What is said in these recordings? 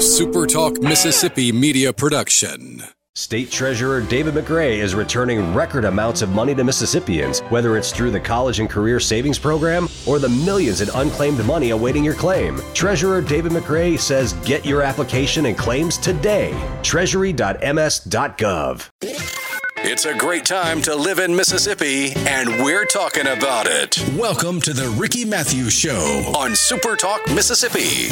SuperTalk Mississippi media production. State Treasurer David McRae is returning record amounts of money to Mississippians, whether it's through the College and Career Savings Program or the millions in unclaimed money awaiting your claim. Treasurer David McRae says get your application and claims today. Treasury.ms.gov. It's a great time to live in Mississippi, and we're talking about it. Welcome to the Ricky Mathews Show on SuperTalk Mississippi.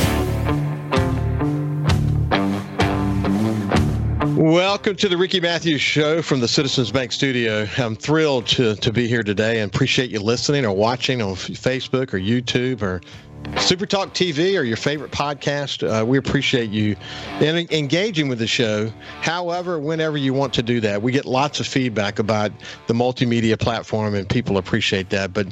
Welcome to the Ricky Mathews Show from the Citizens Bank Studio. I'm thrilled to, to be here today and appreciate you listening or watching on Facebook or YouTube or Super Talk TV or your favorite podcast. Uh, we appreciate you and engaging with the show. However, whenever you want to do that, we get lots of feedback about the multimedia platform, and people appreciate that. But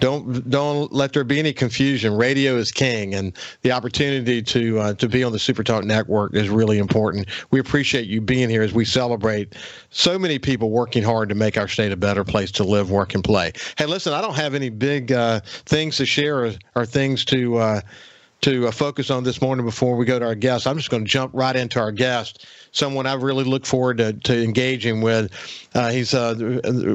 don't don't let there be any confusion. Radio is king, and the opportunity to uh, to be on the Super Talk Network is really important. We appreciate you being here as we celebrate so many people working hard to make our state a better place to live, work, and play. Hey, listen, I don't have any big uh, things to share or, or things to uh, to uh, focus on this morning before we go to our guest. I'm just going to jump right into our guest someone I really look forward to, to engaging with. Uh, he's uh,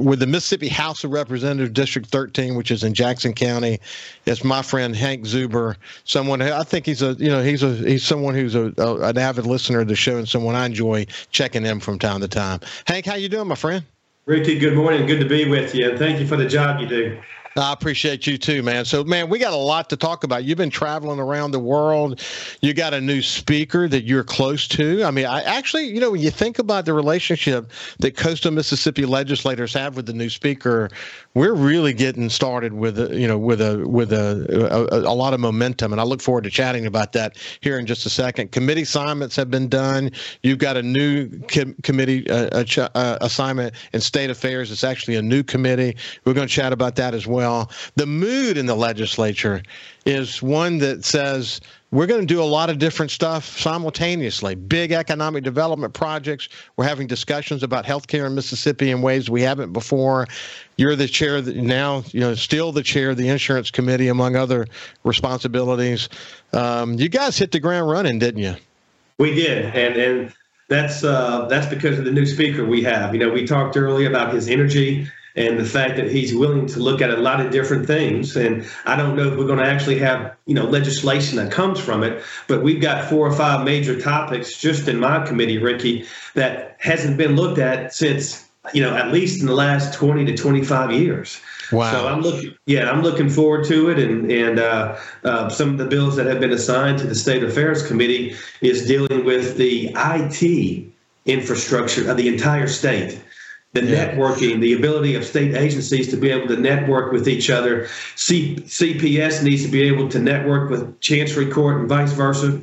with the Mississippi House of Representatives, District 13, which is in Jackson County. It's my friend Hank Zuber, someone I think he's a you know he's a he's someone who's a, a, an avid listener of the show and someone I enjoy checking in from time to time. Hank, how you doing, my friend? Ricky, good morning. Good to be with you, and thank you for the job you do. I appreciate you too, man. So, man, we got a lot to talk about. You've been traveling around the world. You got a new speaker that you're close to. I mean, I actually, you know, when you think about the relationship that coastal Mississippi legislators have with the new speaker, we're really getting started with, you know, with a with a, a, a lot of momentum. And I look forward to chatting about that here in just a second. Committee assignments have been done. You've got a new com- committee uh, uh, assignment in state affairs. It's actually a new committee. We're going to chat about that as well well. The mood in the legislature is one that says we're going to do a lot of different stuff simultaneously. Big economic development projects. We're having discussions about healthcare in Mississippi in ways we haven't before. You're the chair now, you know, still the chair of the insurance committee, among other responsibilities. Um, you guys hit the ground running, didn't you? We did, and and that's uh, that's because of the new speaker we have. You know, we talked earlier about his energy and the fact that he's willing to look at a lot of different things. And I don't know if we're going to actually have, you know, legislation that comes from it, but we've got four or five major topics just in my committee, Ricky, that hasn't been looked at since, you know, at least in the last 20 to 25 years. Wow. So I'm looking, yeah, I'm looking forward to it. And and uh, uh, some of the bills that have been assigned to the State Affairs Committee is dealing with the IT infrastructure of the entire state the yeah. networking, the ability of state agencies to be able to network with each other. C- CPS needs to be able to network with Chancery Court and vice versa.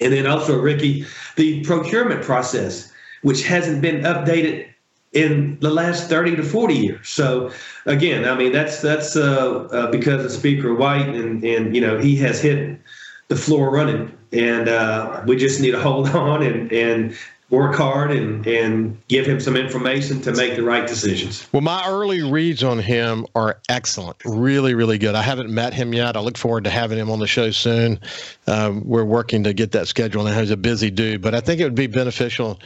And then also, Ricky, the procurement process, which hasn't been updated in the last 30 to 40 years. So again, I mean, that's that's uh, uh, because of Speaker White and, and, you know, he has hit the floor running. And uh, we just need to hold on and, and work hard and, and give him some information to make the right decisions. Well, my early reads on him are excellent, really, really good. I haven't met him yet. I look forward to having him on the show soon. Um, we're working to get that scheduled, and he's a busy dude, but I think it would be beneficial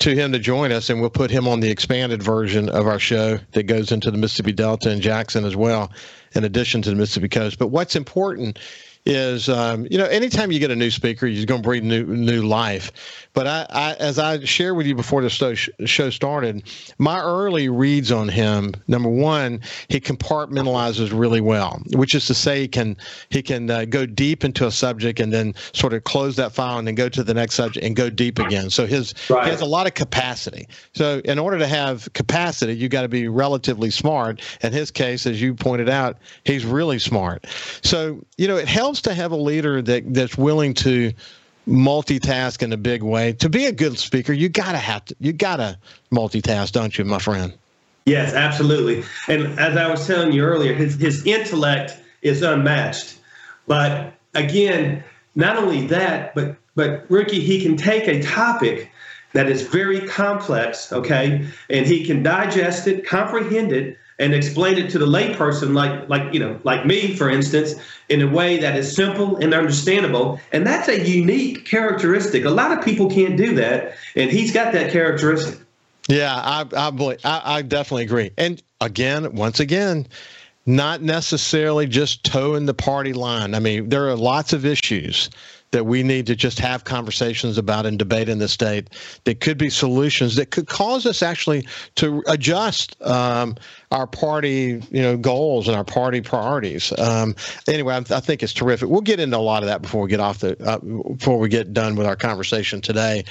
to him to join us, and we'll put him on the expanded version of our show that goes into the Mississippi Delta and Jackson as well, in addition to the Mississippi Coast. But what's important is um, you know anytime you get a new speaker, you're going to breathe new new life. But I, I, as I shared with you before the show started, my early reads on him. Number one, he compartmentalizes really well, which is to say, he can he can uh, go deep into a subject and then sort of close that file and then go to the next subject and go deep again. So his right. he has a lot of capacity. So in order to have capacity, you got to be relatively smart. In his case, as you pointed out, he's really smart. So you know it helps to have a leader that that's willing to multitask in a big way. To be a good speaker, you gotta have to you gotta multitask, don't you, my friend? Yes, absolutely. And as I was telling you earlier, his his intellect is unmatched. But again, not only that, but but Ricky, he can take a topic that is very complex, okay, and he can digest it, comprehend it, and explain it to the layperson, like like you know, like me, for instance, in a way that is simple and understandable. And that's a unique characteristic. A lot of people can't do that, and he's got that characteristic. Yeah, I I, I, I definitely agree. And again, once again, not necessarily just toeing the party line. I mean, there are lots of issues that we need to just have conversations about and debate in the state that could be solutions that could cause us actually to adjust um, our party you know goals and our party priorities. Um, anyway I, I, think it's terrific. We'll get into a lot of that before we get off the uh, before we get done with our conversation today.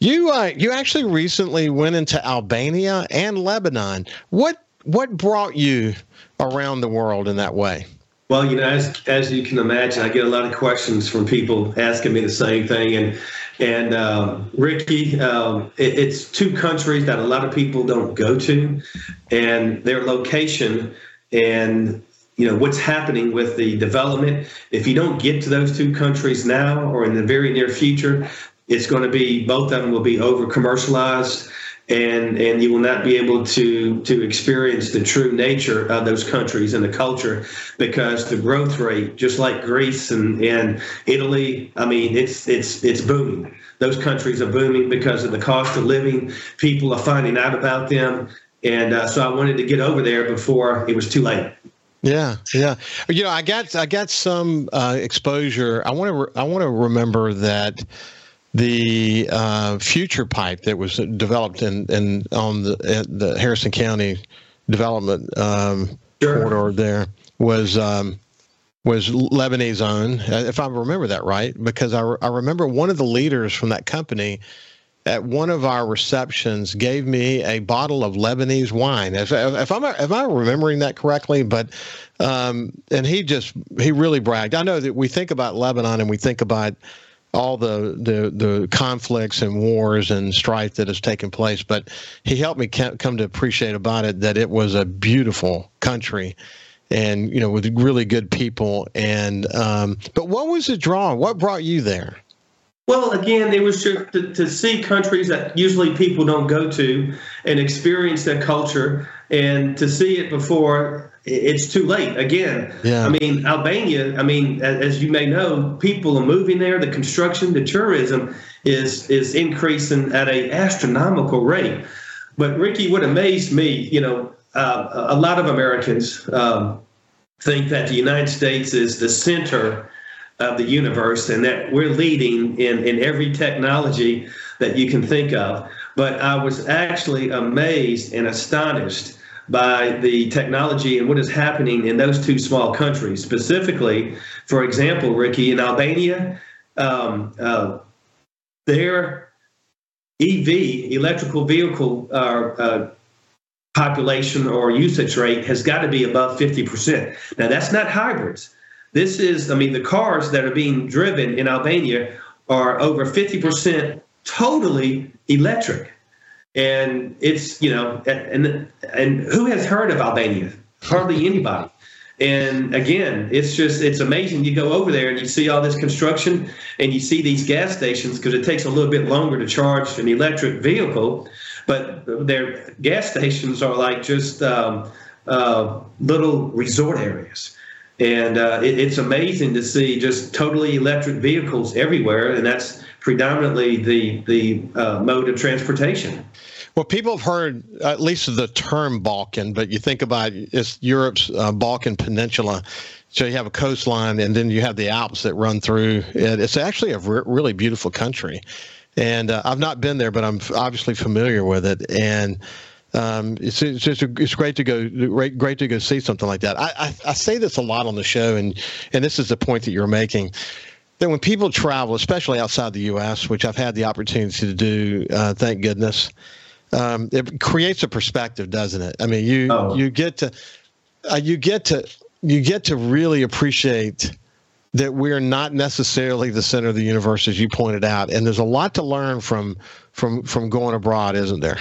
You uh, you actually recently went into albania and lebanon. What what brought you around the world in that way. Well, you know, as as you can imagine, I get a lot of questions from people asking me the same thing, and and um, Ricky, um, it, it's two countries that a lot of people don't go to, and their location and you know what's happening with the development. If you don't get to those two countries now or in the very near future, it's going to be both of them will be over commercialized and and you will not be able to to experience the true nature of those countries and the culture because the growth rate just like Greece and and Italy I mean it's it's it's booming those countries are booming because of the cost of living people are finding out about them and uh, so I wanted to get over there before it was too late yeah, yeah. You know, I got I got some uh, exposure. I want to re- I want to remember that the uh, future pipe that was developed in, in on the the Harrison County development um, sure. corridor there was um, was Lebanese owned, if I remember that right, because I, I remember one of the leaders from that company at one of our receptions gave me a bottle of Lebanese wine. If, if I'm if I'm remembering that correctly, but um, and he just he really bragged. I know that we think about Lebanon and we think about all the, the the conflicts and wars and strife that has taken place. But he helped me come to appreciate about it that it was a beautiful country, and you know with really good people. And um, but what was the draw? What brought you there? Well, again, it was to, to, to see countries that usually people don't go to and experience that culture, and to see it before it's too late again. Yeah. I mean, Albania, I mean, as you may know, people are moving there. The construction, the tourism is is increasing at a astronomical rate. But Ricky, what amazed me, you know, uh, a lot of Americans um, think that the United States is the center of the universe and that we're leading in, in every technology that you can think of. But I was actually amazed and astonished by the technology and what is happening in those two small countries. Specifically, for example, Ricky, in Albania, um, uh, their EV, electrical vehicle uh, uh, population or usage rate has got to be above 50%. Now, that's not hybrids. This is, I mean, the cars that are being driven in Albania are over 50% totally electric and it's you know and and who has heard of Albania? Hardly anybody. And again, it's just it's amazing. You go over there and you see all this construction, and you see these gas stations because it takes a little bit longer to charge an electric vehicle, but their gas stations are like just um, uh, little resort areas. And uh, it, it's amazing to see just totally electric vehicles everywhere, and that's predominantly the the uh, mode of transportation. Well, people have heard at least the term Balkan, but you think about it's Europe's uh, Balkan Peninsula. So you have a coastline, and then you have the Alps that run through. it. It's actually a re- really beautiful country, and uh, I've not been there, but I'm obviously familiar with it. And um, it's it's just it's great to go great, great to go see something like that. I, I, I say this a lot on the show, and and this is the point that you're making that when people travel, especially outside the U.S., which I've had the opportunity to do, uh, thank goodness um, it creates a perspective, doesn't it? I mean, you oh. you get to uh, you get to you get to really appreciate that we're not necessarily the center of the universe, as you pointed out, and there's a lot to learn from from from going abroad, isn't there?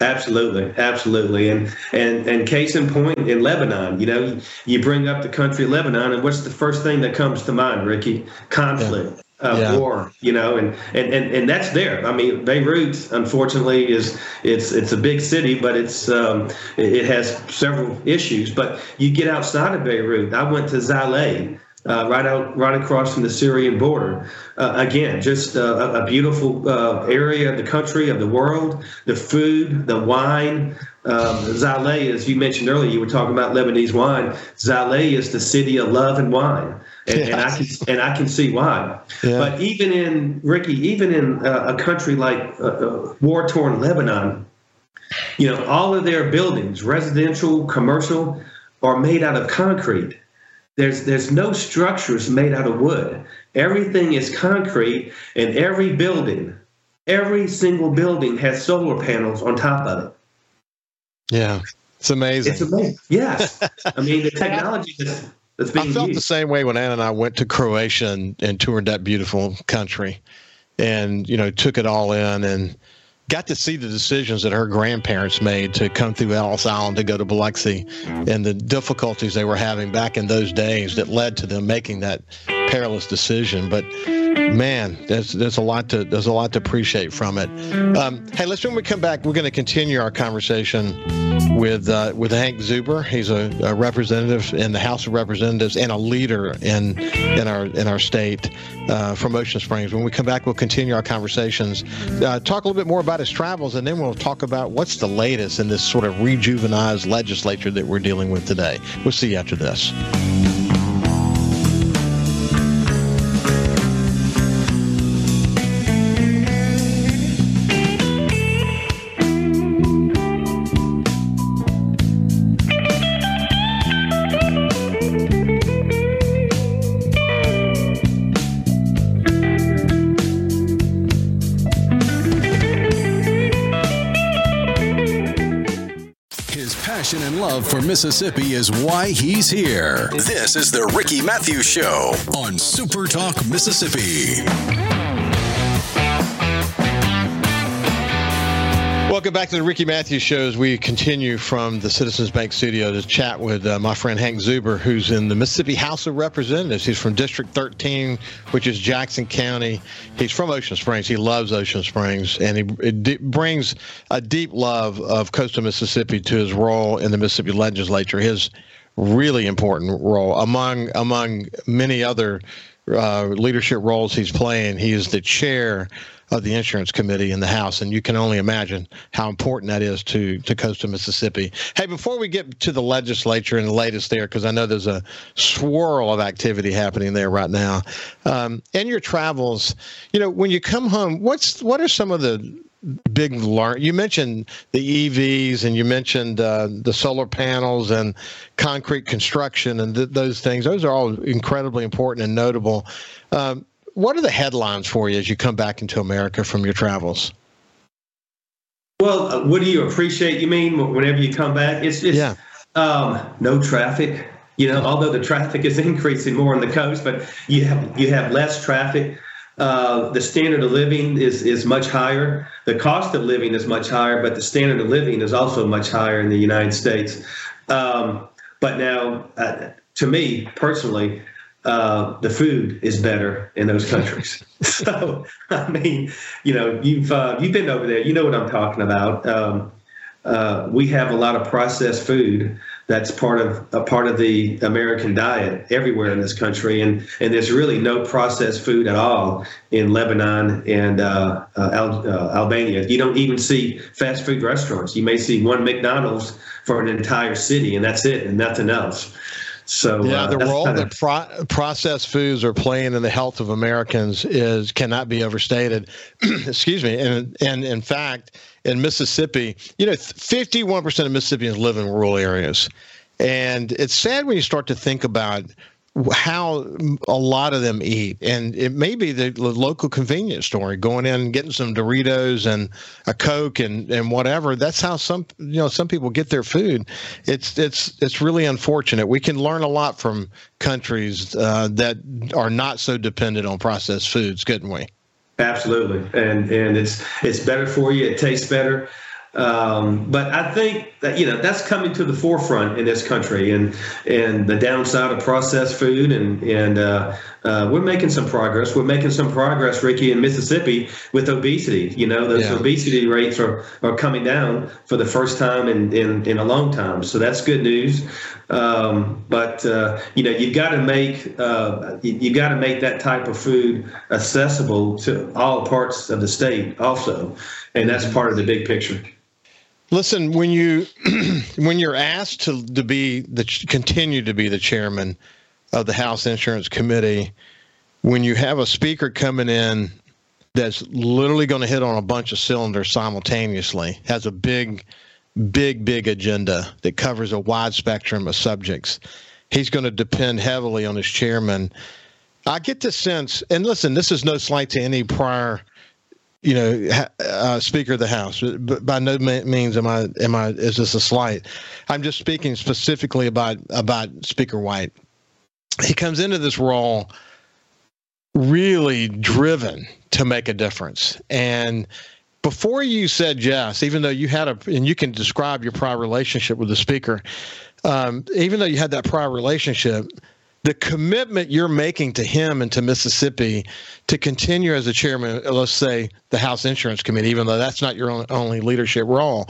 Absolutely, absolutely, and and and case in point in Lebanon, you know, you bring up the country of Lebanon, and what's the first thing that comes to mind, Ricky? Conflict. Uh, yeah. war, you know, and, and, and, and that's there. I mean, Beirut, unfortunately, is it's it's a big city, but it's um, it has several issues. But you get outside of Beirut. I went to Zahle, uh, right out right across from the Syrian border. Uh, again, just uh, a, beautiful uh, area of the country of the world. The food, the wine. Um, Zahle, as you mentioned earlier, you were talking about Lebanese wine. Zahle is the city of love and wine and, and, I can and I can see why. Yeah. But even in Ricky, even in uh, a country like uh, uh, war torn Lebanon, you know, all of their buildings, residential, commercial, are made out of concrete. There's there's no structures made out of wood. Everything is concrete, and every building, every single building has solar panels on top of it. Yeah, it's amazing. It's amazing. Yes, I mean the technology is that's being I felt used. the same way when Ann and I went to Croatia and, and toured that beautiful country, and you know took it all in and got to see the decisions that her grandparents made to come through Ellis Island to go to Biloxi and the difficulties they were having back in those days that led to them making that perilous decision. But man, there's there's a lot to there's a lot to appreciate from it. Um, hey, let's when we come back, we're going to continue our conversation with uh, with Hank Zuber. He's a, a, representative in the House of Representatives and a leader in in our in our state uh, from Ocean Springs. When we come back, we'll continue our conversations, uh, talk a little bit more about his travels, and then we'll talk about what's the latest in this sort of rejuvenized legislature that we're dealing with today. We'll see you after this. Love for Mississippi is why he's here. This is the Ricky Mathews Show on Super Talk Mississippi. Welcome back to the Ricky Mathews Show as we continue from the Citizens Bank studio to chat with uh, my friend Hank Zuber, who's in the Mississippi House of Representatives. He's from District 13, which is Jackson County. He's from Ocean Springs. He loves Ocean Springs, and he d- brings a deep love of coastal Mississippi to his role in the Mississippi legislature. His really important role among among many other uh, leadership roles he's playing. He is the chair of the insurance committee in the House, and you can only imagine how important that is to to coastal Mississippi. Hey, before we get to the legislature and the latest there, because I know there's a swirl of activity happening there right now. Um, in your travels, you know, when you come home, what's what are some of the big learn you mentioned the evs and you mentioned uh, the solar panels and concrete construction and th- those things those are all incredibly important and notable um, what are the headlines for you as you come back into America from your travels? Well, uh, what do you appreciate? You mean whenever you come back? It's just yeah. um, no traffic. You know, although the traffic is increasing more on the coast, but you have you have less traffic. Uh, the standard of living is is much higher. The cost of living is much higher, but the standard of living is also much higher in the United States. Um, but now, uh, to me personally, uh, the food is better in those countries. so, I mean, you know, you've uh, you've been over there, you know what I'm talking about. Um, uh, we have a lot of processed food that's part of a part of the American diet everywhere in this country, and and there's really no processed food at all in Lebanon and uh, uh, Al, uh, Albania. You don't even see fast food restaurants. You may see one McDonald's for an entire city, and that's it, and nothing else. So yeah, uh, the role kinda... that pro- processed foods are playing in the health of Americans is cannot be overstated. Excuse me, and and in fact, in Mississippi, you know, fifty-one percent of Mississippians live in rural areas, and it's sad when you start to think about how a lot of them eat. And it may be the local convenience store, going in and getting some Doritos and a Coke and, and whatever. That's how some you know some people get their food. It's it's it's really unfortunate. We can learn a lot from countries uh, that are not so dependent on processed foods, couldn't we? Absolutely, and and it's it's better for you. It tastes better. Um, but I think that you know that's coming to the forefront in this country, and and the downside of processed food, and and uh, uh, we're making some progress. We're making some progress, Ricky, in Mississippi with obesity. You know, those yeah. obesity rates are, are coming down for the first time in, in, in a long time. So that's good news. Um, but uh, you know, you've got to make uh, you, you got to make that type of food accessible to all parts of the state, also, and that's part of the big picture. Listen, when you when you're asked to to be the continue to be the chairman of the House Insurance Committee, when you have a speaker coming in that's literally going to hit on a bunch of cylinders simultaneously, has a big, big, big agenda that covers a wide spectrum of subjects, he's going to depend heavily on his chairman. I get the sense, and listen, this is no slight to any prior you know, uh, Speaker of the House. But by no means am I am I is this a slight. I'm just speaking specifically about about Speaker White. He comes into this role really driven to make a difference, and before you said yes, even though you had a and you can describe your prior relationship with the Speaker, um, even though you had that prior relationship the commitment you're making to him and to Mississippi to continue as a chairman, let's say the House Insurance Committee, even though that's not your only leadership role,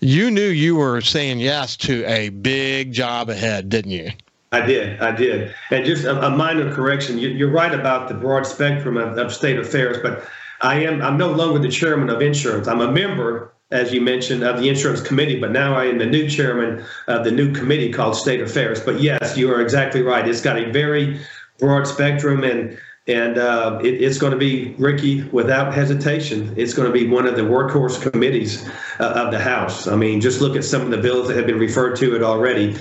you knew you were saying yes to a big job ahead, didn't you? I did, I did. And just a, a minor correction, you, are right about the broad spectrum of, of state affairs, but I am I'm no longer the chairman of insurance. I'm a member as you mentioned, of the insurance committee, but now I am the new chairman of the new committee called State Affairs. But yes, you are exactly right. It's got a very broad spectrum, and and uh, it, it's going to be Ricky without hesitation. It's going to be one of the workhorse committees uh, of the House. I mean, just look at some of the bills that have been referred to it already.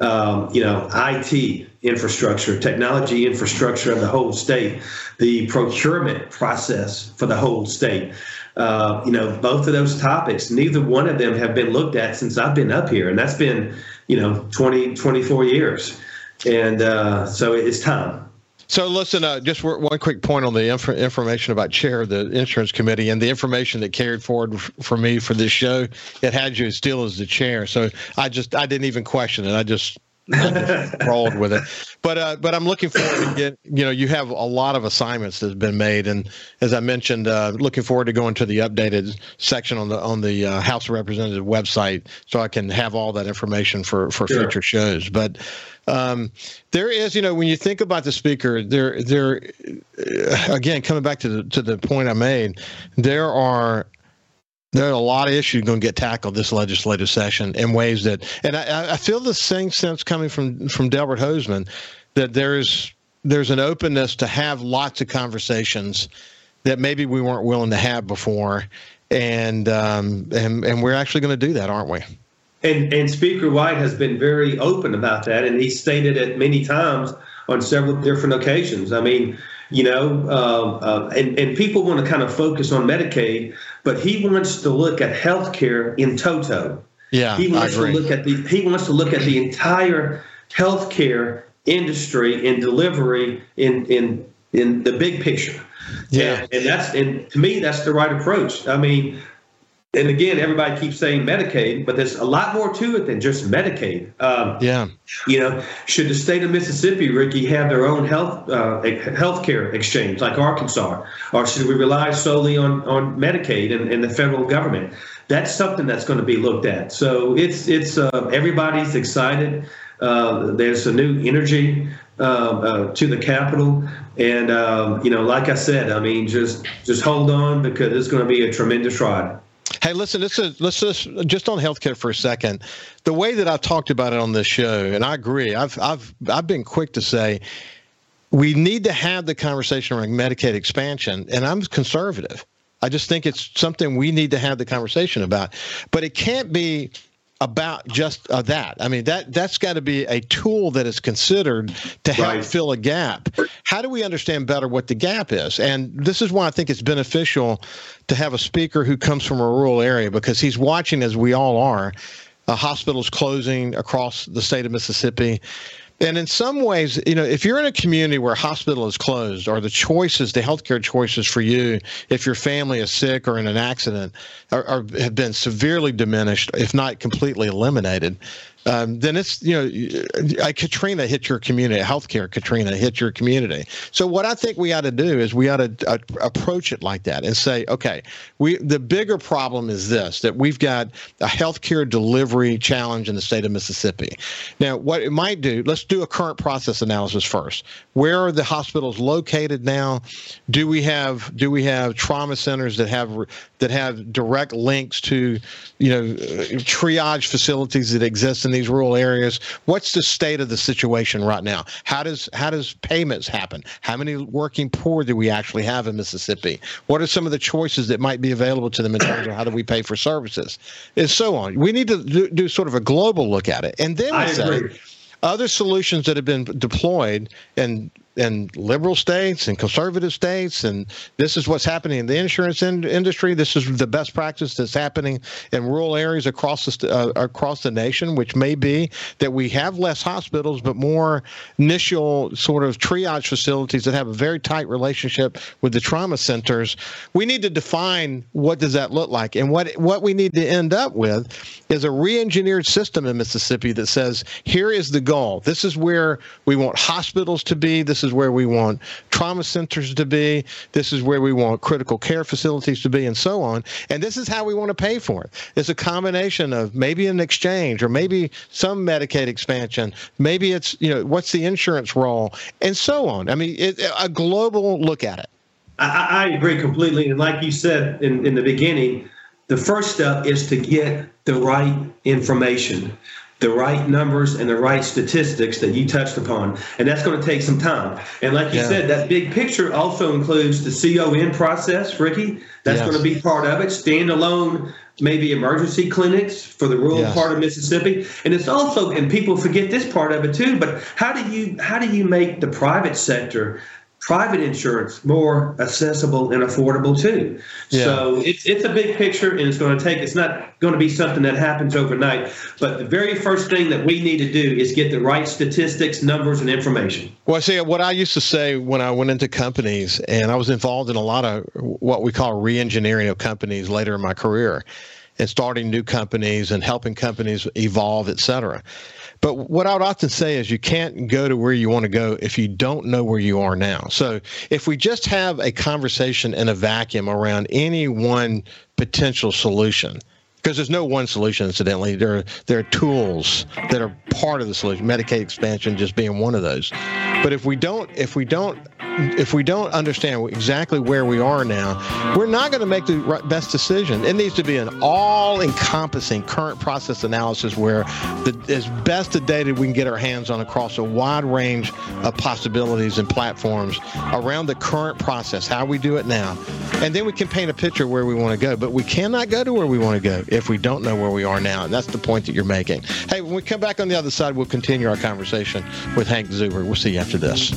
Um, you know, IT infrastructure, technology infrastructure of the whole state, the procurement process for the whole state. Uh, you know, both of those topics, neither one of them have been looked at since I've been up here. And that's been, you know, 20, 24 years. And uh, so it's time. So listen, uh, just one quick point on the inf- information about chair of the insurance committee and the information that carried forward f- for me for this show. It had you still as the chair, so I just I didn't even question it. I just rolled with it. But uh, but I'm looking forward to get you know you have a lot of assignments that have been made, and as I mentioned, uh, looking forward to going to the updated section on the on the uh, House of Representatives website so I can have all that information for for sure. future shows. But um, there is you know when you think about the speaker, there there uh, again coming back to the to the point I made, there are there are a lot of issues going to get tackled this legislative session in ways that, and I, I feel the same sense coming from from Delbert Hosemann that there's there's an openness to have lots of conversations that maybe we weren't willing to have before, and um, and and we're actually going to do that, aren't we? And and Speaker White has been very open about that, and he stated it many times on several different occasions. I mean, you know, uh, uh, and and people want to kind of focus on Medicaid, but he wants to look at healthcare in toto. Yeah, he wants to look at the he wants to look at the entire healthcare industry and delivery in in in the big picture. Yeah, and, and that's and to me that's the right approach. I mean, and again, everybody keeps saying Medicaid, but there's a lot more to it than just Medicaid. Um, yeah. You know, should the state of Mississippi, Ricky, have their own health uh, health care exchange like Arkansas, or should we rely solely on on Medicaid and, and the federal government? That's something that's going to be looked at. So it's it's uh, everybody's excited. Uh, there's a new energy uh, uh, to the Capitol, and um, you know, like I said, I mean, just just hold on because it's going to be a tremendous ride. Hey, listen, let's let's just just on healthcare for a second. The way that I've talked about it on this show, and I agree. I've I've I've been quick to say we need to have the conversation around Medicaid expansion, and I'm conservative. I just think it's something we need to have the conversation about. But it can't be about just uh, that. I mean that that's got to be a tool that is considered to help right. fill a gap. How do we understand better what the gap is? And this is why I think it's beneficial to have a speaker who comes from a rural area because he's watching as we all are, uh, hospitals closing across the state of Mississippi. And in some ways, you know, if you're in a community where a hospital is closed or the choices, the healthcare choices for you, if your family is sick or in an accident, are, are have been severely diminished, if not completely eliminated, um, then it's you know a Katrina hit your community, healthcare Katrina hit your community. So what I think we ought to do is we ought to uh, approach it like that and say, okay, we the bigger problem is this that we've got a healthcare delivery challenge in the state of Mississippi. Now, what it might do, let's do a current process analysis first. Where are the hospitals located now? Do we have do we have trauma centers that have that have direct links to you know triage facilities that exist in these rural areas? What's the state of the situation right now? How does how does payments happen? How many working poor do we actually have in Mississippi? What are some of the choices that might be available to them in terms of how do we pay for services, and so on? We need to do, do sort of a global look at it, and then we I say agree. other solutions that have been deployed and in liberal states and conservative states, and this is what's happening in the insurance in- industry. This is the best practice that's happening in rural areas across the uh, across the nation, which may be that we have less hospitals, but more initial sort of triage facilities that have a very tight relationship with the trauma centers. We need to define what does that look like, and what what we need to end up with is a re-engineered system in Mississippi that says here is the goal. This is where we want hospitals to be. This is where we want trauma centers to be. This is where we want critical care facilities to be, and so on. And this is how we want to pay for it. It's a combination of maybe an exchange or maybe some Medicaid expansion. Maybe it's, you know, what's the insurance role, and so on. I mean, it, a global look at it. I, I agree completely. And like you said in, in the beginning, the first step is to get the right information, the right numbers, and the right statistics that you touched upon. And that's going to take some time. And like you Yeah. said, that big picture also includes the CON process, Ricky. That's Yes. going to be part of it. Standalone, maybe emergency clinics for the rural Yes. part of Mississippi. And it's also, and people forget this part of it too. But how do you how do you make the private sector? Private insurance more accessible and affordable too. Yeah. So it's it's a big picture and it's going to take it's not going to be something that happens overnight, but the very first thing that we need to do is get the right statistics, numbers and information. Well, see, what I used to say when I went into companies, and I was involved in a lot of what we call re-engineering of companies later in my career, and starting new companies and helping companies evolve, et cetera. But what I would often say is you can't go to where you want to go if you don't know where you are now. So if we just have a conversation in a vacuum around any one potential solution, because there's no one solution incidentally. There are there are tools that are part of the solution. Medicaid expansion just being one of those but if we don't if we don't if we don't understand exactly where we are now we're not going to make the best decision. It needs to be an all-encompassing current process analysis where the as best the data we can get our hands on across a wide range of possibilities and platforms around the current process how we do it now. And then we can paint a picture where we want to go. But we cannot go to where we want to go if we don't know where we are now. And that's the point that you're making. Hey when we come back on the other side we'll continue our conversation with hank zuber. We'll see you after this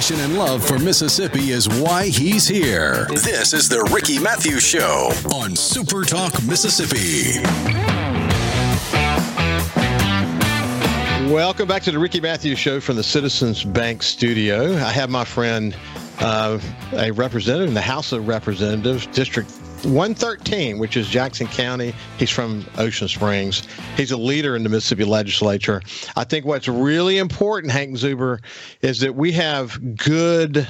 passion and love for Mississippi is why he's here. This is the Ricky Mathews Show on Super Talk Mississippi. Welcome back to the Ricky Mathews Show from the Citizens Bank studio. I have my friend, uh, a representative in the House of Representatives, District 113, which is Jackson County. He's from Ocean Springs. He's a leader in the Mississippi legislature. I think what's really important, Hank Zuber, is that we have good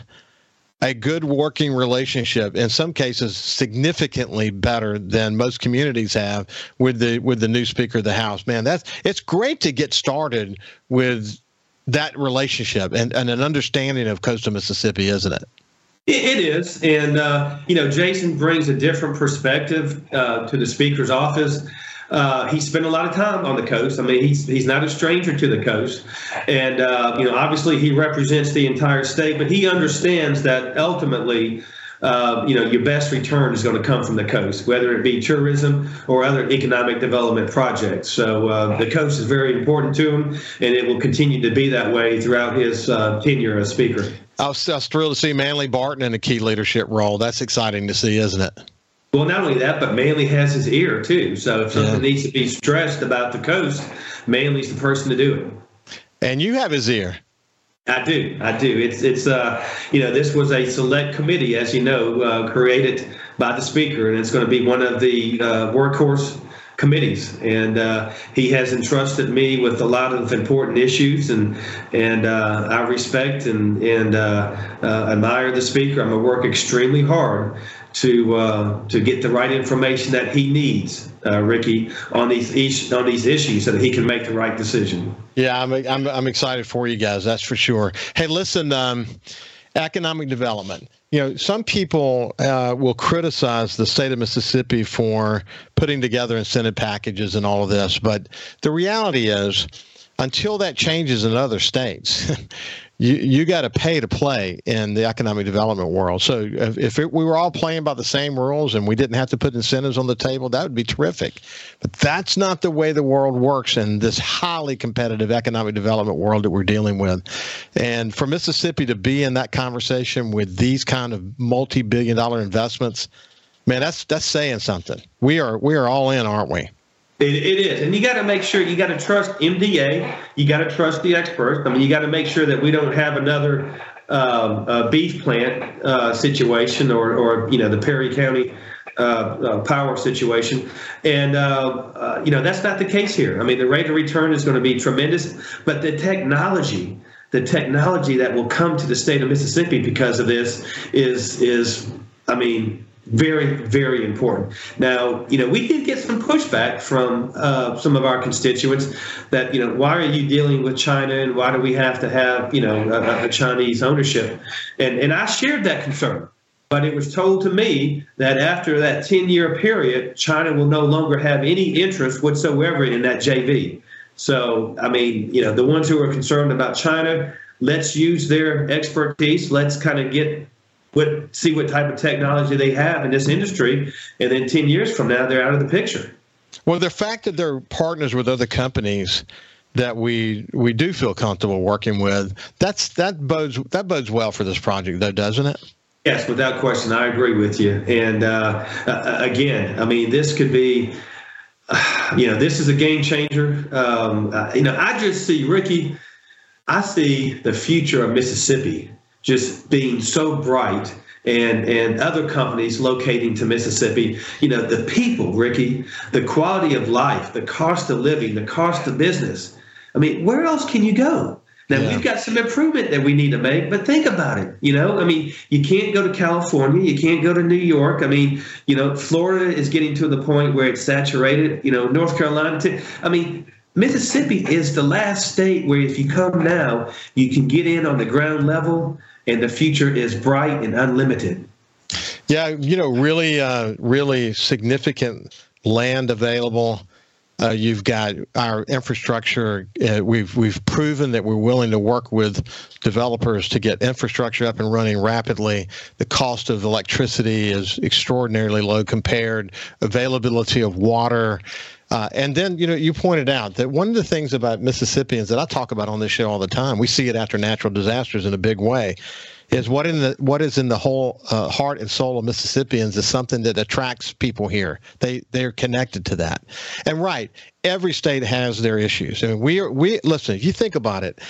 a good working relationship in some cases significantly better than most communities have with the with the new speaker of the house man that's it's great to get started with that relationship and, and an understanding of coastal mississippi isn't it It is, and uh, you know, Jason brings a different perspective uh, to the speaker's office. uh, he spent a lot of time on the coast. I mean, he's he's not a stranger to the coast, and uh, you know, obviously he represents the entire state, but he understands that ultimately. Uh, you know, your best return is going to come from the coast, whether it be tourism or other economic development projects. So uh, the coast is very important to him, and it will continue to be that way throughout his tenure as Speaker. I was, I was thrilled to see Manley Barton in a key leadership role. That's exciting to see, isn't it? Well, not only that, but Manley has his ear too. So if something yeah. needs to be stressed about the coast, Manley's the person to do it. And you have his ear. I do. I do. It's it's uh you know this was a select committee, as you know, uh, created by the speaker, and it's going to be one of the uh, workhorse committees, and uh, he has entrusted me with a lot of important issues, and and uh, I respect and and uh, uh admire the speaker. I'm gonna work extremely hard to uh, to get the right information that he needs, uh, Ricky, on these is- on these issues, so that he can make the right decision. Yeah, I'm I'm I'm excited for you guys. That's for sure. Hey, listen. Um, economic development. You know, some people uh, will criticize the state of Mississippi for putting together incentive packages and all of this, but the reality is, until that changes in other states, you you got to pay to play in the economic development world. So if, if it, we were all playing by the same rules and we didn't have to put incentives on the table, that would be terrific. But that's not the way the world works in this highly competitive economic development world that we're dealing with. And for Mississippi to be in that conversation with these kind of multi-billion dollar investments, man, that's that's saying something. We are we are all in, aren't we? It, it is, and you got to make sure you got to trust MDA. You got to trust the experts. I mean, you got to make sure that we don't have another um, uh, beef plant uh, situation or, or you know the Perry County uh, uh power situation, and uh, uh, you know that's not the case here. I mean, the rate of return is going to be tremendous, but the technology, the technology that will come to the state of Mississippi because of this is is, I mean very, very important. Now, you know, we did get some pushback from uh, some of our constituents that, you know, why are you dealing with China and why do we have to have, you know, a, a Chinese ownership? And, and I shared that concern. But it was told to me that after that 10 year period, China will no longer have any interest whatsoever in that JV. So, I mean, you know, the ones who are concerned about China, let's use their expertise. Let's kind of get what see what type of technology they have in this industry, and then ten years from now they're out of the picture. Well, the fact that they're partners with other companies that we we do feel comfortable working with, that's that bodes that bodes well for this project, though, doesn't it? Yes, without question, I agree with you. And uh, again, I mean, this could be, you know, this is a game changer. Um, uh, you know, I just see Ricky. I see the future of Mississippi just being so bright and and other companies locating to Mississippi. You know, the people, Ricky, the quality of life, the cost of living, the cost of business. I mean, where else can you go? Now yeah. we've got some improvement that we need to make, but think about it. You know, I mean, you can't go to California, you can't go to New York. I mean, you know, Florida is getting to the point where it's saturated. You know, North Carolina. Too. I mean, Mississippi is the last state where if you come now, you can get in on the ground level and the future is bright and unlimited. Yeah, you know, really, uh, really significant land available. Uh, you've got our infrastructure. Uh, we've we've proven that we're willing to work with developers to get infrastructure up and running rapidly. The cost of electricity is extraordinarily low compared. Availability of water. Uh, and then, you know, you pointed out that one of the things about Mississippians that I talk about on this show all the time, we see it after natural disasters in a big way, is what in the what is in the whole uh, heart and soul of Mississippians is something that attracts people here. They they're connected to that. And right, every state has their issues. I mean, we are we listen. If you think about it,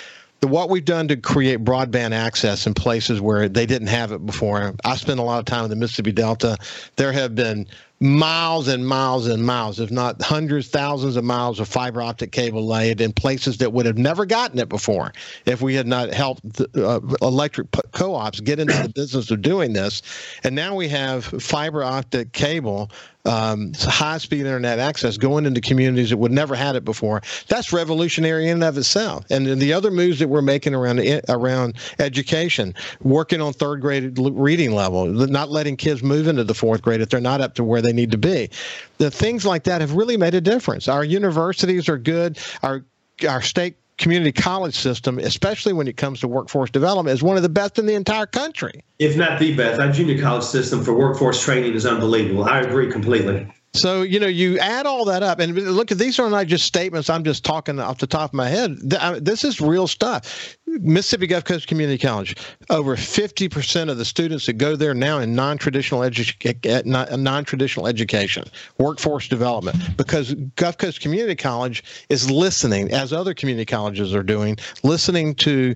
the, what we've done to create broadband access in places where they didn't have it before. I spent a lot of time in the Mississippi Delta. There have been miles and miles and miles, if not hundreds, thousands of miles of fiber optic cable laid in places that would have never gotten it before if we had not helped the, uh, electric co-ops get into the business of doing this. And now we have fiber optic cable um, high speed internet access going into communities that would never had it before. That's revolutionary in and of itself. And then the other moves that we're making around around education, working on third grade reading level, not letting kids move into the fourth grade if they're not up to where they they need to be. The things like that have really made a difference. Our universities are good. Our our state community college system, especially when it comes to workforce development, is one of the best in the entire country. If not the best, our junior college system for workforce training is unbelievable. I agree completely. So, you know, you add all that up, and look, these are not just statements. I'm just talking off the top of my head. This is real stuff. Mississippi Gulf Coast Community College, over 50% of the students that go there now in non-traditional, edu- eh, eh, non-traditional education, workforce development, because Gulf Coast Community College is listening, as other community colleges are doing, listening to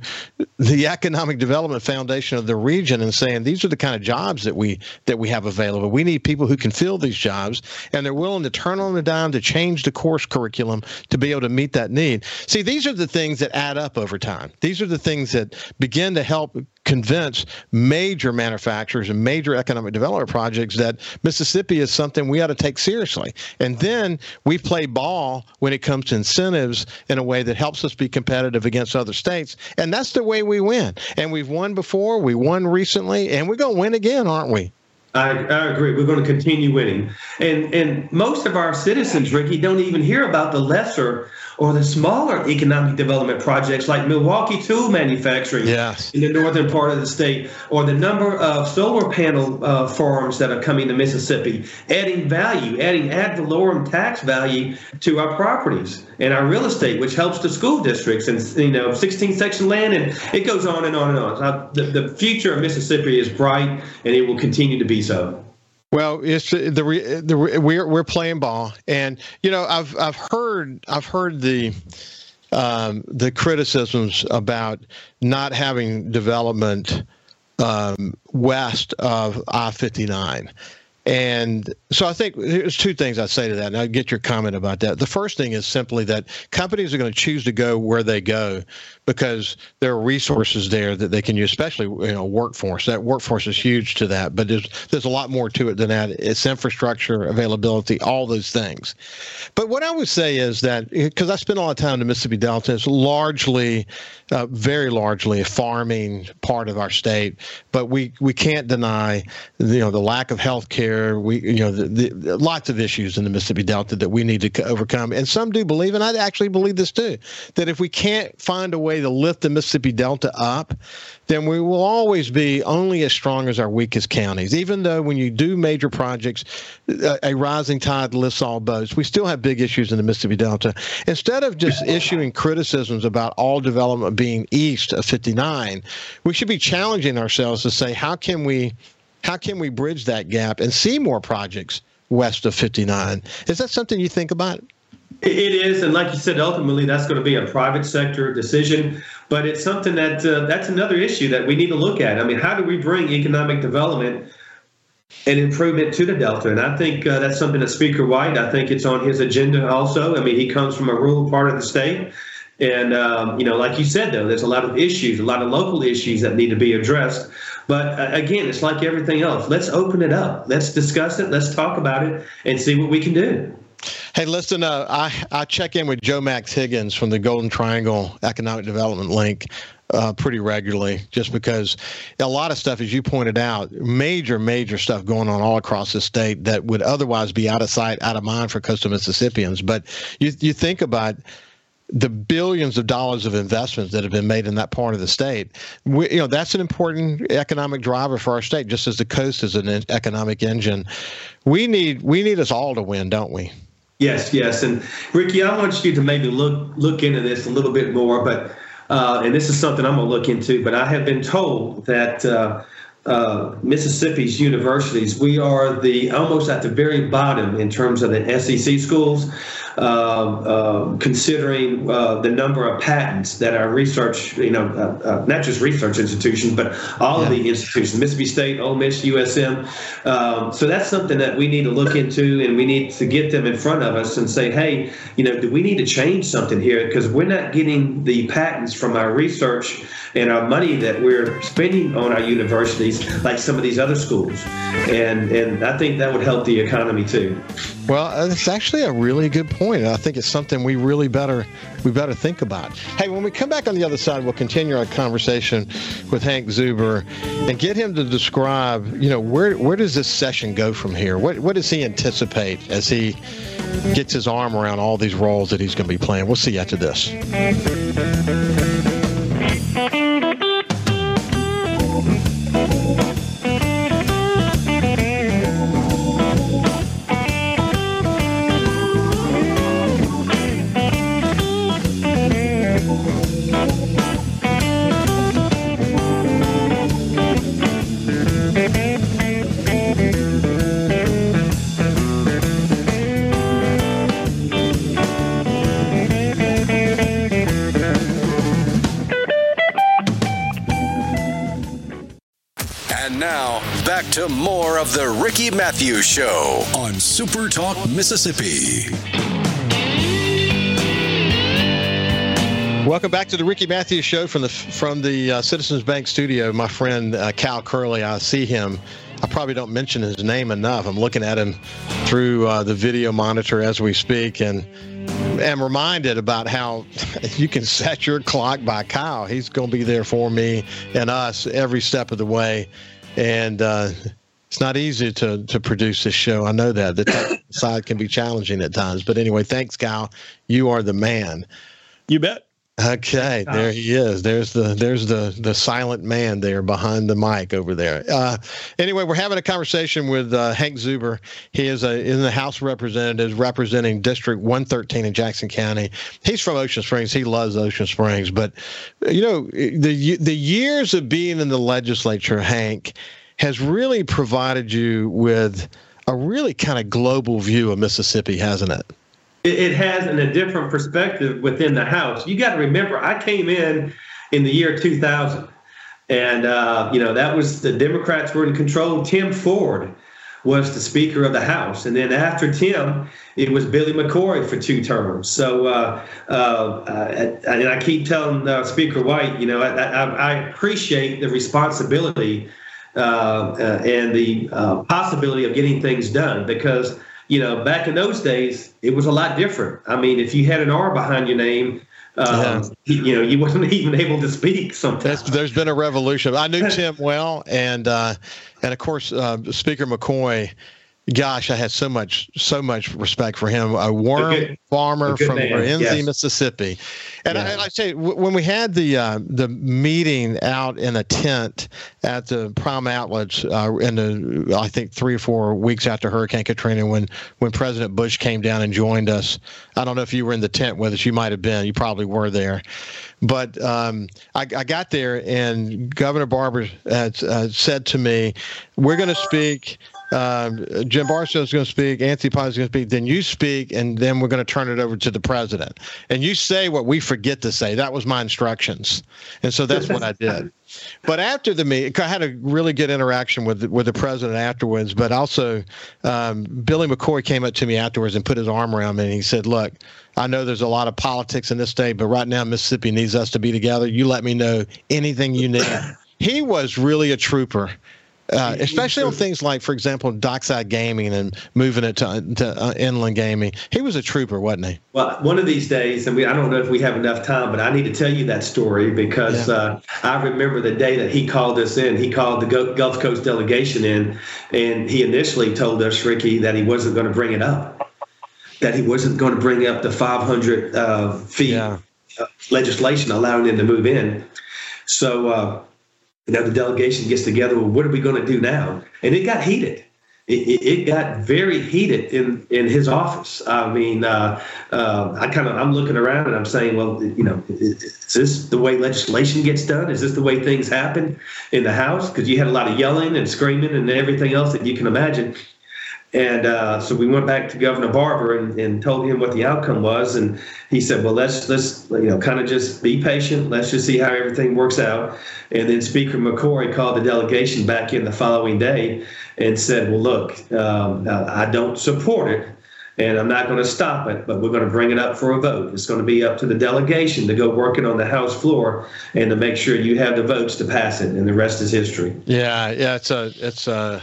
the economic development foundation of the region and saying these are the kind of jobs that we that we have available. We need people who can fill these jobs, and they're willing to turn on the dime to change the course curriculum to be able to meet that need. See, these are the things that add up over time. These are the things that begin to help convince major manufacturers and major economic development projects that Mississippi is something we ought to take seriously. And then we play ball when it comes to incentives in a way that helps us be competitive against other states. And that's the way we win. And we've won before, we won recently, and we're going to win again, aren't we? I, I, agree. We're going to continue winning, and and most of our citizens, Ricky, don't even hear about the lesser or the smaller economic development projects like Milwaukee Tool Manufacturing yes. in the northern part of the state, or the number of solar panel uh, farms that are coming to Mississippi, adding value, adding ad valorem tax value to our properties and our real estate, which helps the school districts and you know 16 section land, and it goes on and on and on. So the, the future of Mississippi is bright, and it will continue to be so. Well, it's the, the we're we're playing ball, and you know I've I've heard I've heard the um, the criticisms about not having development um, west of I fifty nine. And so I think there's two things I'd say to that, and I'll get your comment about that. The first thing is simply that companies are going to choose to go where they go because there are resources there that they can use, especially you know workforce. That workforce is huge to that, but there's there's a lot more to it than that. It's infrastructure, availability, all those things. But what I would say is that because I spend a lot of time in the Mississippi Delta, it's largely, uh, very largely, a farming part of our state. But we we can't deny you know the lack of health care. We you know the, the, lots of issues in the Mississippi Delta that we need to overcome. And some do believe, and I actually believe this too, that if we can't find a way way to lift the Mississippi Delta up, then we will always be only as strong as our weakest counties. Even though when you do major projects, uh, a rising tide lifts all boats, we still have big issues in the Mississippi Delta. Instead of just issuing criticisms about all development being east of 59, we should be challenging ourselves to say, how can we, how can we bridge that gap and see more projects west of 59? Is that something you think about? It is, and like you said, ultimately that's going to be a private sector decision. But it's something that uh, that's another issue that we need to look at. I mean, how do we bring economic development and improvement to the Delta? And I think uh, that's something that Speaker White, I think it's on his agenda also. I mean, he comes from a rural part of the state. And, um, you know, like you said, though, there's a lot of issues, a lot of local issues that need to be addressed. But uh, again, it's like everything else. Let's open it up. Let's discuss it. Let's talk about it and see what we can do. Hey, listen, uh, I, I check in with Joe Max Higgins from the Golden Triangle Economic Development Link uh, pretty regularly just because a lot of stuff, as you pointed out, major, major stuff going on all across the state that would otherwise be out of sight, out of mind for coastal Mississippians. But you, you think about the billions of dollars of investments that have been made in that part of the state. We, you know, that's an important economic driver for our state, just as the coast is an economic engine. We need we need us all to win, don't we? Yes, yes, and Ricky, I want you to maybe look look into this a little bit more, but uh, and this is something I'm going to look into. But I have been told that uh, uh, Mississippi's universities, we are the almost at the very bottom in terms of the SEC schools. Uh, uh, considering uh, the number of patents that our research, you know, not just research institutions, but all yeah. of the institutions, Mississippi State, Ole Miss, USM. Um, so that's something that we need to look into, and we need to get them in front of us and say, hey, you know, do we need to change something here? Because we're not getting the patents from our research and our money that we're spending on our universities like some of these other schools, and and I think that would help the economy too. Well, uh, it's actually a really good point. I think it's something we really better we better think about. Hey, when we come back on the other side, we'll continue our conversation with Hank Zuber and get him to describe, you know, where where does this session go from here? What what does he anticipate as he gets his arm around all these roles that he's going to be playing? We'll see after this. Mathews Show on SuperTalk Mississippi. Welcome back to the Ricky Mathews Show from the from the uh, Citizens Bank studio. My friend uh, Cal Curley, I see him. I probably don't mention his name enough. I'm looking at him through uh, the video monitor as we speak, and am reminded about how you can set your clock by Kyle. He's going to be there for me and us every step of the way and uh, it's not easy to to produce this show. I know that the side can be challenging at times, but anyway, thanks, Cal. You are the man. You bet. Okay, there he is. There's the there's the the silent man there behind the mic over there. Uh, anyway, we're having a conversation with uh, Hank Zuber. He is a, in the House of Representatives representing District 113 in Jackson County. He's from Ocean Springs. He loves Ocean Springs, but you know the the years of being in the legislature, Hank, has really provided you with a really kind of global view of Mississippi, hasn't it? it, has in a different perspective within the House. You got to remember, I came in in the year 2000, and uh, you know that was the Democrats were in control. Tim Ford was the Speaker of the House, and then after Tim, it was Billy McCoy for two terms. So, uh, uh, and I keep telling uh, Speaker White, you know, I, I, I appreciate the responsibility uh, uh, and the possibility of getting things done because you know, back in those days, it was a lot different. I mean, if you had an R behind your name, yeah. you know, you wasn't even able to speak. Sometimes there's been a revolution. I knew Tim well, and uh, and of course, uh, Speaker McCoy gosh, I had so much so much respect for him. A worm good, farmer from Rienzi, yes. Mississippi, and yeah. I, I say when we had the uh, the meeting out in a tent at the Prime Outlets uh, in the I think three or four weeks after Hurricane Katrina, when when President Bush came down and joined us. I don't know if you were in the tent with us. You might have been. You probably were there. But um, I, I, got there, and Governor Barbour had, uh, said to me, "We're going to speak." Um, Jim Barksdale is going to speak, Anthony Pye is going to speak, then you speak, and then we're going to turn it over to the president. And you say what we forget to say. That was my instructions. And so that's what I did. But after the meeting, I had a really good interaction with with the president afterwards. But also, um, Billy McCoy came up to me afterwards and put his arm around me and he said, "Look, I know there's a lot of politics in this state, but right now Mississippi needs us to be together. You let me know anything you need." he was really a trooper uh, especially on things like, for example, dockside gaming and moving it to, to uh, inland gaming. He was a trooper, wasn't he? Well, one of these days, and we, I don't know if we have enough time, but I need to tell you that story because yeah. uh, I remember the day that he called us in. He called the Gulf Coast delegation in, and he initially told us, Ricky, that he wasn't going to bring it up, that he wasn't going to bring up the 500 uh, feet yeah. Uh, legislation allowing them to move in. So, uh, you know, the delegation gets together. Well, what are we going to do now? And it got heated. It, it, got very heated in, in his office. I mean, uh, uh, I kind of I'm looking around and I'm saying, well, you know, is this the way legislation gets done? Is this the way things happen in the House? Because you had a lot of yelling and screaming and everything else that you can imagine. And uh, so we went back to Governor Barbour and, and told him what the outcome was, and he said, "Well, let's let's you know kind of just be patient. Let's just see how everything works out." And then Speaker McCoy called the delegation back in the following day and said, "Well, look, um, I don't support it." and I'm not going to stop it, but we're going to bring it up for a vote. It's going to be up to the delegation to go working on the House floor and to make sure you have the votes to pass it, and the rest is history. Yeah, yeah, it's a, it's a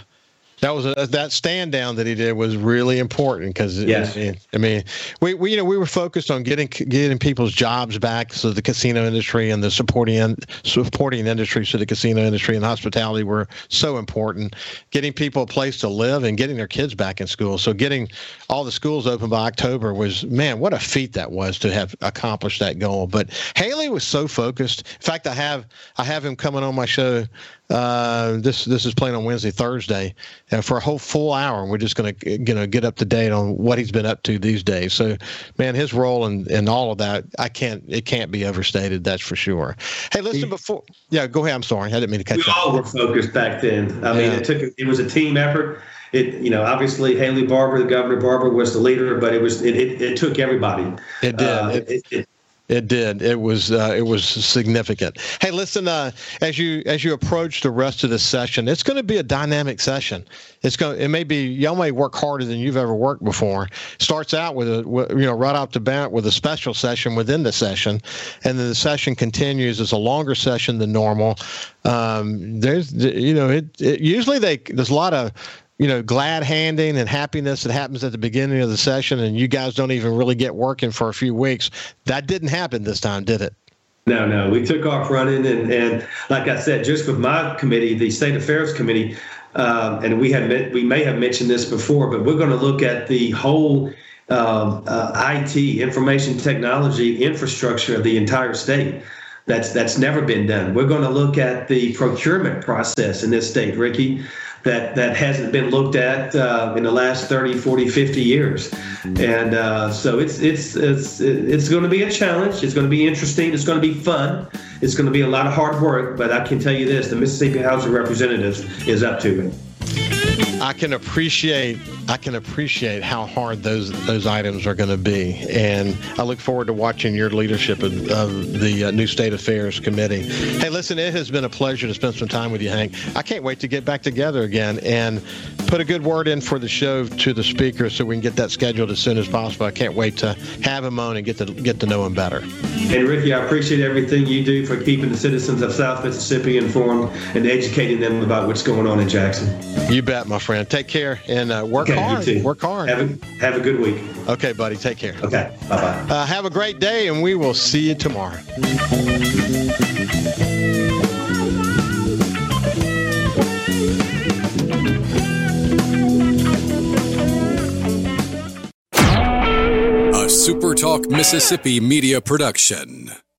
that was a, that stand down that he did was really important because yes. I mean we, we you know we were focused on getting getting people's jobs back so the casino industry and the supporting supporting industries to the casino industry and hospitality were so important. Getting people a place to live and getting their kids back in school. So getting all the schools open by October was man what a feat that was to have accomplished that goal. But Haley was so focused. In fact I have I have him coming on my show uh, this this is playing on Wednesday, Thursday, uh, for a whole full hour. And we're just going to you know get up to date on what he's been up to these days. So, man, his role in, in all of that, I can't it can't be overstated. That's for sure. Hey, listen before. Yeah, go ahead. I'm sorry, I didn't mean to cut we you. We all were focused back then. I mean, it took it was a team effort. It you know obviously Haley Barbour, the governor Barbour was the leader, but it was it, it, it took everybody. It did. Uh, it, it, it did. It was uh, it was significant. Hey, listen. Uh, as you as you approach the rest of the session, it's going to be a dynamic session. It's going. It may be y'all may work harder than you've ever worked before. Starts out with a you know right off the bat with a special session within the session, and then the session continues as a longer session than normal. Um, there's you know it, it usually they there's a lot of you know, glad handing and happiness that happens at the beginning of the session, and you guys don't even really get working for a few weeks. That didn't happen this time, did it? No, no. We took off running, and, and like I said, just with my committee, the State Affairs Committee, um, and we have we may have mentioned this before, but we're going to look at the whole um, uh, IT, information technology infrastructure of the entire state. That's that's never been done. We're going to look at the procurement process in this state, Ricky that that hasn't been looked at uh, in the last 30 40 50 years. And uh, so it's it's it's it's going to be a challenge. It's going to be interesting. It's going to be fun. It's going to be a lot of hard work but i can tell you this the mississippi house of representatives is up to it I can appreciate I can appreciate how hard those those items are going to be, and I look forward to watching your leadership of, of the uh, new State Affairs Committee. Hey, listen, it has been a pleasure to spend some time with you, Hank. I can't wait to get back together again and put a good word in for the show to the speaker so we can get that scheduled as soon as possible. I can't wait to have him on and get to get to know him better. And Ricky, I appreciate everything you do for keeping the citizens of South Mississippi informed and educating them about what's going on in Jackson. You bet, my friend. Take care and uh, work okay, hard. Work hard. Have a, have a good week. Okay, buddy. Take care. Okay. Bye bye. Uh, have a great day, and we will see you tomorrow. A SuperTalk Mississippi media production.